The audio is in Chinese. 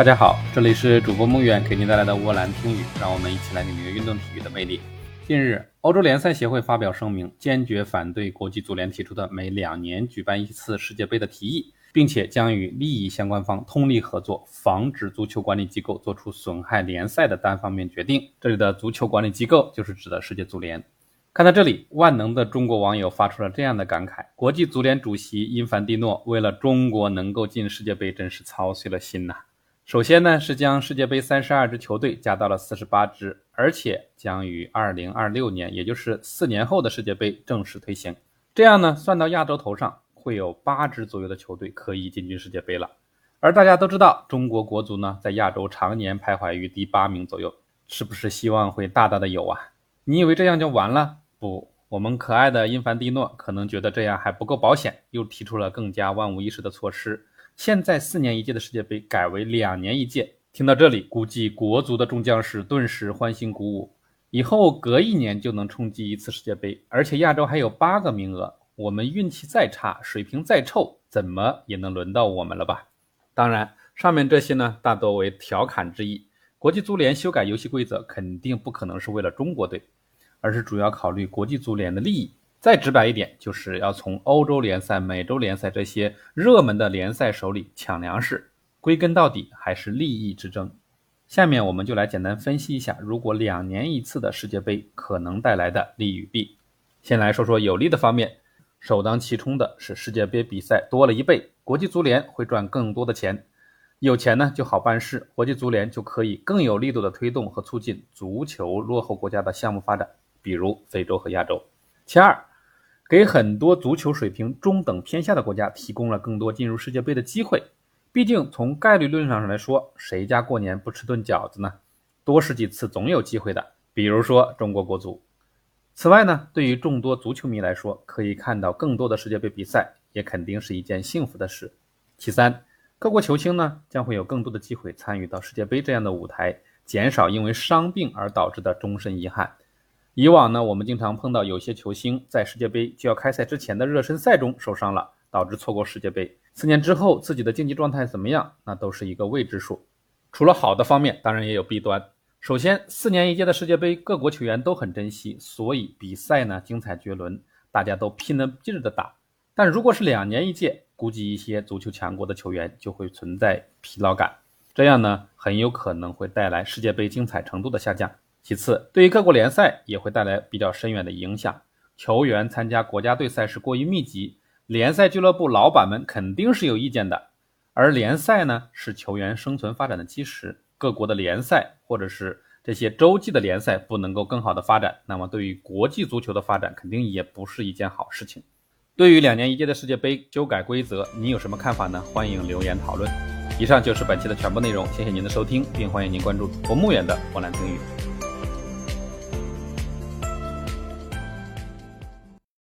大家好，这里是主播梦远给您带来的沃兰听语，让我们一起来领略运动体育的魅力。近日，欧洲联赛协会发表声明，坚决反对国际足联提出的每两年举办一次世界杯的提议，并且将与利益相关方通力合作，防止足球管理机构做出损害联赛的单方面决定。这里的足球管理机构就是指的世界足联。看到这里，万能的中国网友发出了这样的感慨：国际足联主席因凡蒂诺为了中国能够进世界杯，真是操碎了心呐。首先呢，是将世界杯三十二支球队加到了四十八支，而且将于二零二六年，也就是四年后的世界杯正式推行。这样呢，算到亚洲头上，会有八支左右的球队可以进军世界杯了。而大家都知道，中国国足呢，在亚洲常年徘徊于第八名左右，是不是希望会大大的有啊？你以为这样就完了？不，我们可爱的因凡蒂诺可能觉得这样还不够保险，又提出了更加万无一失的措施。现在四年一届的世界杯改为两年一届。听到这里，估计国足的众将士顿时欢欣鼓舞，以后隔一年就能冲击一次世界杯，而且亚洲还有八个名额。我们运气再差，水平再臭，怎么也能轮到我们了吧？当然，上面这些呢，大多为调侃之意。国际足联修改游戏规则，肯定不可能是为了中国队。而是主要考虑国际足联的利益。再直白一点，就是要从欧洲联赛、美洲联赛这些热门的联赛手里抢粮食。归根到底，还是利益之争。下面我们就来简单分析一下，如果两年一次的世界杯可能带来的利与弊。先来说说有利的方面，首当其冲的是世界杯比赛多了一倍，国际足联会赚更多的钱。有钱呢就好办事，国际足联就可以更有力度的推动和促进足球落后国家的项目发展。比如非洲和亚洲。其二，给很多足球水平中等偏下的国家提供了更多进入世界杯的机会。毕竟从概率论上来说，谁家过年不吃顿饺子呢？多试几次总有机会的。比如说中国国足。此外呢，对于众多足球迷来说，可以看到更多的世界杯比赛，也肯定是一件幸福的事。其三，各国球星呢将会有更多的机会参与到世界杯这样的舞台，减少因为伤病而导致的终身遗憾。以往呢，我们经常碰到有些球星在世界杯就要开赛之前的热身赛中受伤了，导致错过世界杯。四年之后自己的竞技状态怎么样，那都是一个未知数。除了好的方面，当然也有弊端。首先，四年一届的世界杯，各国球员都很珍惜，所以比赛呢精彩绝伦，大家都拼了劲儿的打。但如果是两年一届，估计一些足球强国的球员就会存在疲劳感，这样呢很有可能会带来世界杯精彩程度的下降。其次，对于各国联赛也会带来比较深远的影响。球员参加国家队赛事过于密集，联赛俱乐部老板们肯定是有意见的。而联赛呢，是球员生存发展的基石。各国的联赛或者是这些洲际的联赛不能够更好的发展，那么对于国际足球的发展肯定也不是一件好事情。对于两年一届的世界杯修改规则，你有什么看法呢？欢迎留言讨论。以上就是本期的全部内容，谢谢您的收听，并欢迎您关注主播穆远的波兰听语。